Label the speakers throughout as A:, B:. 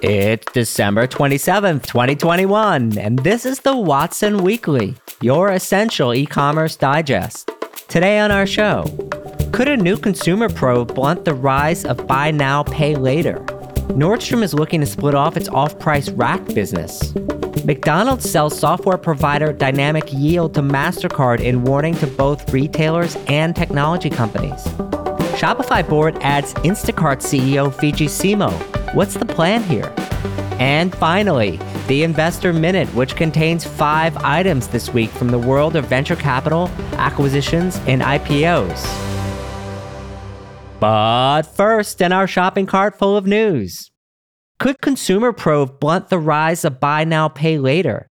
A: It's December 27th, 2021, and this is the Watson Weekly, your essential e commerce digest. Today on our show, could a new consumer probe blunt the rise of buy now, pay later? Nordstrom is looking to split off its off price rack business. McDonald's sells software provider Dynamic Yield to MasterCard in warning to both retailers and technology companies. Shopify board adds Instacart CEO Fidji Simo. What's the plan here? And finally, the Investor Minute, which contains five items this week from the world of venture capital, acquisitions, and IPOs. But first, in our shopping cart full of news. Could Consumer Probe blunt the rise of buy now, pay later?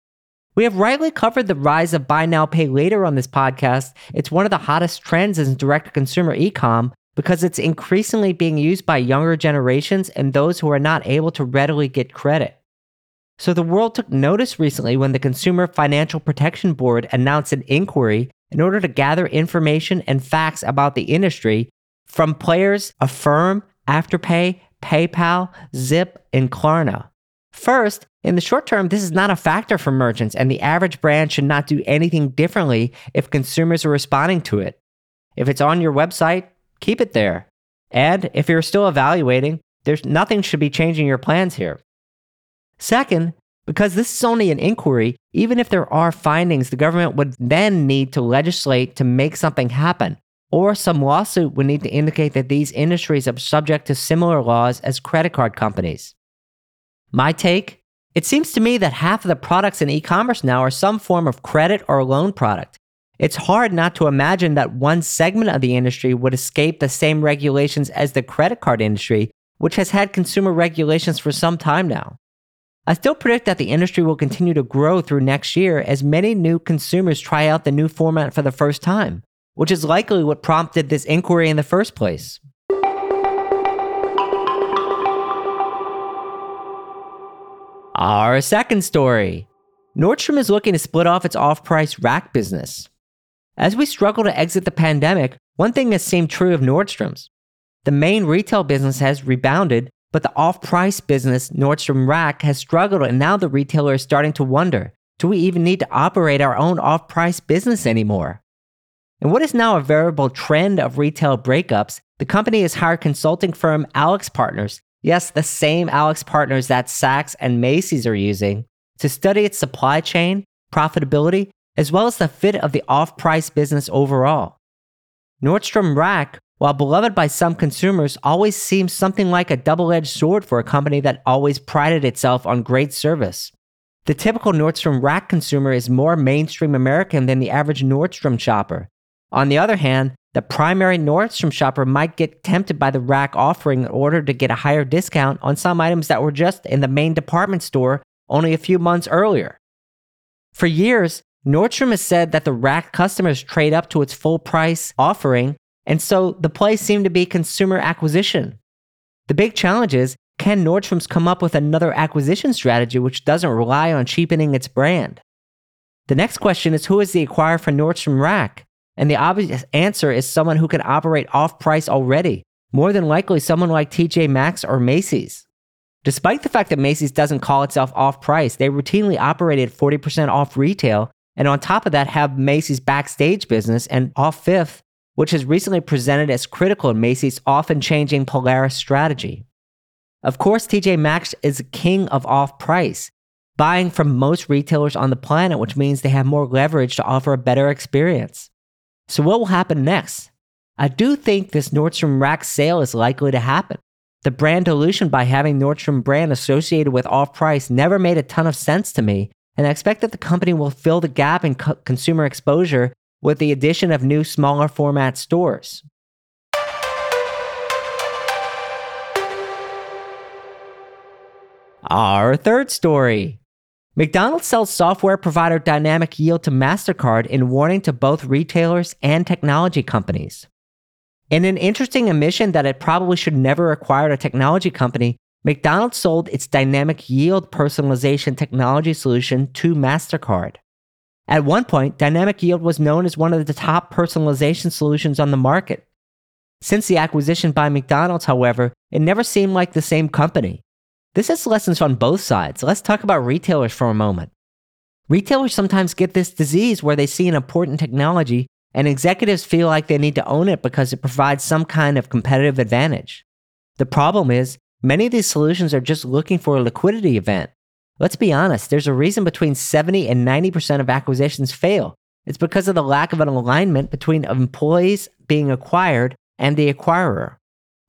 A: We have rightly covered the rise of buy now, pay later on this podcast. It's one of the hottest trends in direct to consumer e-com because it's increasingly being used by younger generations and those who are not able to readily get credit. So the world took notice recently when the Consumer Financial Protection Board announced an inquiry in order to gather information and facts about the industry from players Affirm, Afterpay, PayPal, Zip, and Klarna. First, in the short term, this is not a factor for merchants, and the average brand should not do anything differently if consumers are responding to it. If it's on your website, keep it there. And if you're still evaluating, there's nothing should be changing your plans here. Second, because this is only an inquiry, even if there are findings, the government would then need to legislate to make something happen, or some lawsuit would need to indicate that these industries are subject to similar laws as credit card companies. My take? It seems to me that half of the products in e commerce now are some form of credit or loan product. It's hard not to imagine that one segment of the industry would escape the same regulations as the credit card industry, which has had consumer regulations for some time now. I still predict that the industry will continue to grow through next year as many new consumers try out the new format for the first time, which is likely what prompted this inquiry in the first place. Our second story Nordstrom is looking to split off its off price rack business. As we struggle to exit the pandemic, one thing has seemed true of Nordstrom's. The main retail business has rebounded, but the off price business, Nordstrom Rack, has struggled, and now the retailer is starting to wonder do we even need to operate our own off price business anymore? And what is now a veritable trend of retail breakups, the company has hired consulting firm AlixPartners, yes, the same AlixPartners that Saks and Macy's are using, to study its supply chain, profitability, as well as the fit of the off price business overall. Nordstrom Rack, while beloved by some consumers, always seems something like a double edged sword for a company that always prided itself on great service. The typical Nordstrom Rack consumer is more mainstream American than the average Nordstrom shopper. On the other hand, the primary Nordstrom shopper might get tempted by the rack offering in order to get a higher discount on some items that were just in the main department store only a few months earlier. For years, Nordstrom has said that the rack customers trade up to its full price offering, and so the play seemed to be consumer acquisition. The big challenge is can Nordstrom's come up with another acquisition strategy which doesn't rely on cheapening its brand? The next question is who is the acquirer for Nordstrom Rack? And the obvious answer is someone who can operate off price already, more than likely someone like TJ Maxx or Macy's. Despite the fact that Macy's doesn't call itself off price, they routinely operate at 40% off retail and on top of that, have Macy's backstage business and Off Fifth, which has recently presented as critical in Macy's often changing Polaris strategy. Of course, TJ Maxx is king of off price, buying from most retailers on the planet, which means they have more leverage to offer a better experience. So, what will happen next? I do think this Nordstrom Rack sale is likely to happen. The brand dilution by having Nordstrom brand associated with off price never made a ton of sense to me, and I expect that the company will fill the gap in co- consumer exposure with the addition of new smaller format stores. Our third story McDonald's sells software provider Dynamic Yield to MasterCard in warning to both retailers and technology companies. In an interesting admission that it probably should never acquire a technology company, McDonald's sold its dynamic yield personalization technology solution to MasterCard. At one point, dynamic yield was known as one of the top personalization solutions on the market. Since the acquisition by McDonald's, however, it never seemed like the same company. This has lessons on both sides. Let's talk about retailers for a moment. Retailers sometimes get this disease where they see an important technology and executives feel like they need to own it because it provides some kind of competitive advantage. The problem is, many of these solutions are just looking for a liquidity event. Let's be honest, there's a reason between 70 and 90% of acquisitions fail. It's because of the lack of an alignment between employees being acquired and the acquirer.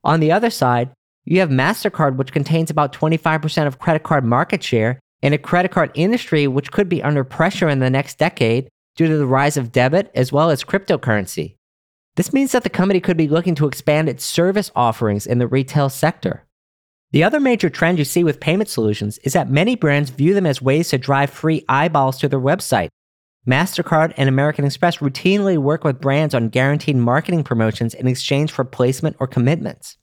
A: On the other side, you have MasterCard, which contains about 25% of credit card market share in a credit card industry which could be under pressure in the next decade due to the rise of debit as well as cryptocurrency. This means that the company could be looking to expand its service offerings in the retail sector. The other major trend you see with payment solutions is that many brands view them as ways to drive free eyeballs to their website. MasterCard and American Express routinely work with brands on guaranteed marketing promotions in exchange for placement or commitments.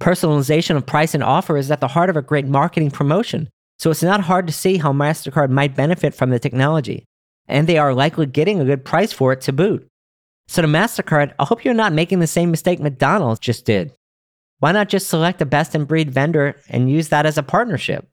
A: Personalization of price and offer is at the heart of a great marketing promotion, so it's not hard to see how MasterCard might benefit from the technology, and they are likely getting a good price for it to boot. So to MasterCard, I hope you're not making the same mistake McDonald's just did. Why not just select a best in breed vendor and use that as a partnership?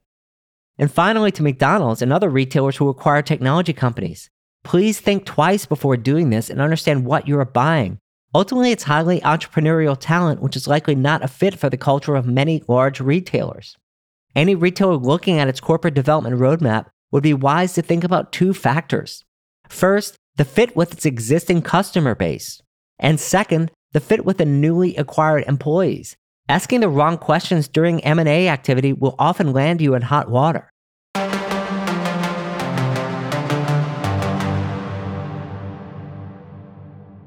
A: And finally, to McDonald's and other retailers who acquire technology companies, please think twice before doing this and understand what you're buying. Ultimately, it's highly entrepreneurial talent, which is likely not a fit for the culture of many large retailers. Any retailer looking at its corporate development roadmap would be wise to think about two factors. First, the fit with its existing customer base. And second, the fit with the newly acquired employees. Asking the wrong questions during M&A activity will often land you in hot water.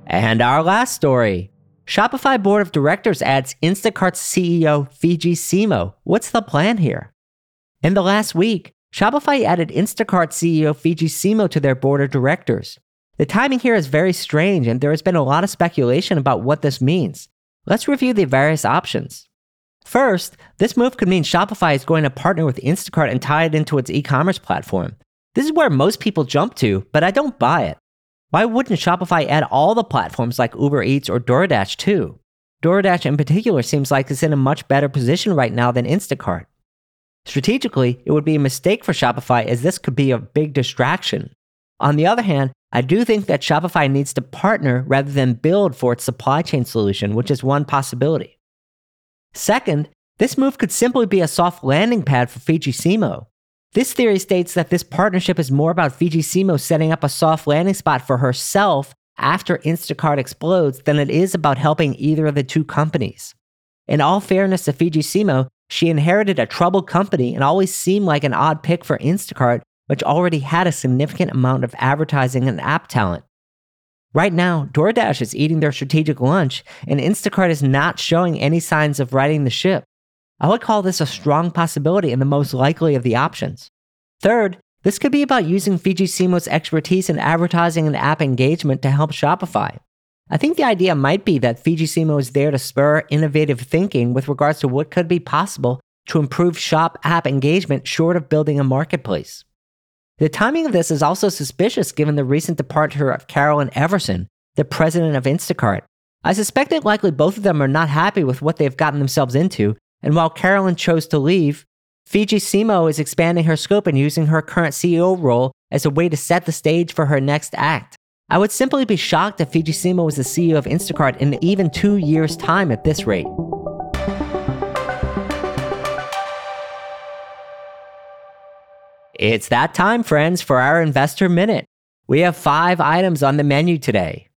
A: And our last story. Shopify board of directors adds Instacart's CEO Fidji Simo. What's the plan here? In the last week, Shopify added Instacart CEO Fidji Simo to their board of directors. The timing here is very strange, and there has been a lot of speculation about what this means. Let's review the various options. First, this move could mean Shopify is going to partner with Instacart and tie it into its e commerce platform. This is where most people jump to, but I don't buy it. Why wouldn't Shopify add all the platforms like Uber Eats or DoorDash too? DoorDash in particular seems like it's in a much better position right now than Instacart. Strategically, it would be a mistake for Shopify as this could be a big distraction. On the other hand, I do think that Shopify needs to partner rather than build for its supply chain solution, which is one possibility. Second, this move could simply be a soft landing pad for Fidji Simo. This theory states that this partnership is more about Fidji Simo setting up a soft landing spot for herself after Instacart explodes than it is about helping either of the two companies. In all fairness to Fidji Simo, she inherited a troubled company and always seemed like an odd pick for Instacart, which already had a significant amount of advertising and app talent. Right now, DoorDash is eating their strategic lunch, and Instacart is not showing any signs of righting the ship. I would call this a strong possibility and the most likely of the options. Third, this could be about using Fidji Simo's expertise in advertising and app engagement to help Shopify. I think the idea might be that Fidji Simo is there to spur innovative thinking with regards to what could be possible to improve shop app engagement short of building a marketplace. The timing of this is also suspicious given the recent departure of Carolyn Everson, the president of Instacart. I suspect that likely both of them are not happy with what they've gotten themselves into, and while Carolyn chose to leave, Fidji Simo is expanding her scope and using her current CEO role as a way to set the stage for her next act. I would simply be shocked if Fidji Simo was the CEO of Instacart in even two years' time at this rate. It's that time, friends, for our Investor Minute. We have five items on the menu today.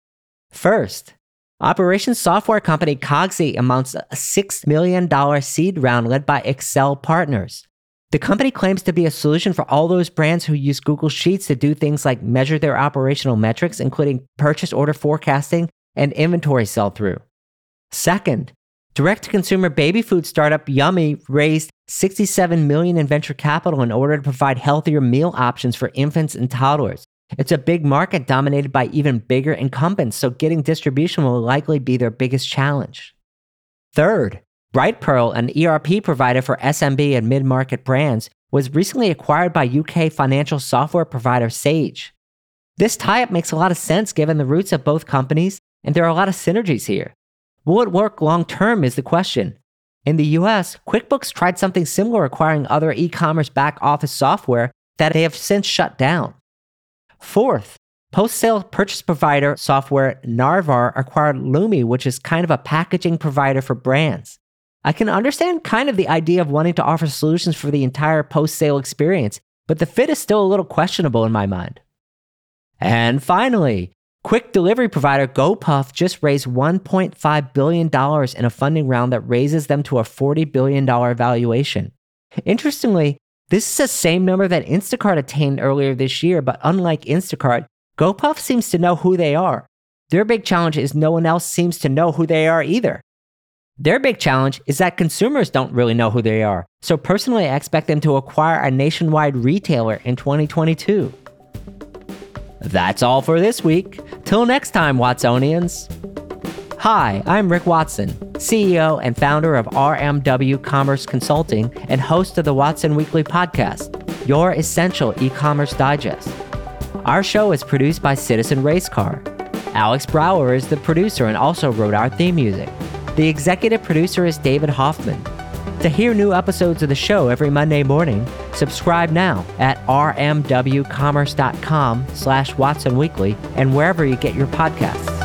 A: First, operations software company Cogsy amounts a $6 million seed round led by Accel Partners. The company claims to be a solution for all those brands who use Google Sheets to do things like measure their operational metrics, including purchase order forecasting and inventory sell through. Second, direct to consumer baby food startup Yumi raised 67 million in venture capital in order to provide healthier meal options for infants and toddlers. It's a big market dominated by even bigger incumbents, so getting distribution will likely be their biggest challenge. Third, Brightpearl, an ERP provider for SMB and mid market brands, was recently acquired by UK financial software provider Sage. This tie up makes a lot of sense given the roots of both companies, and there are a lot of synergies here. Will it work long term is the question. In the US, QuickBooks tried something similar acquiring other e commerce back office software that they have since shut down. Fourth, post sale purchase provider software Narvar acquired Lumi, which is kind of a packaging provider for brands. I can understand kind of the idea of wanting to offer solutions for the entire post sale experience, but the fit is still a little questionable in my mind. And finally, quick delivery provider GoPuff just raised $1.5 billion in a funding round that raises them to a $40 billion valuation. Interestingly, this is the same number that Instacart attained earlier this year, but unlike Instacart, GoPuff seems to know who they are. Their big challenge is no one else seems to know who they are either. Their big challenge is that consumers don't really know who they are, so personally, I expect them to acquire a nationwide retailer in 2022. That's all for this week. Till next time, Watsonians. Hi, I'm Rick Watson, CEO and founder of RMW Commerce Consulting and host of the Watson Weekly Podcast, your essential e commerce digest. Our show is produced by Citizen Racecar. Alex Brower is the producer and also wrote our theme music. The executive producer is David Hoffman. To hear new episodes of the show every Monday morning, subscribe now at rmwcommerce.com slash Watson Weekly and wherever you get your podcasts.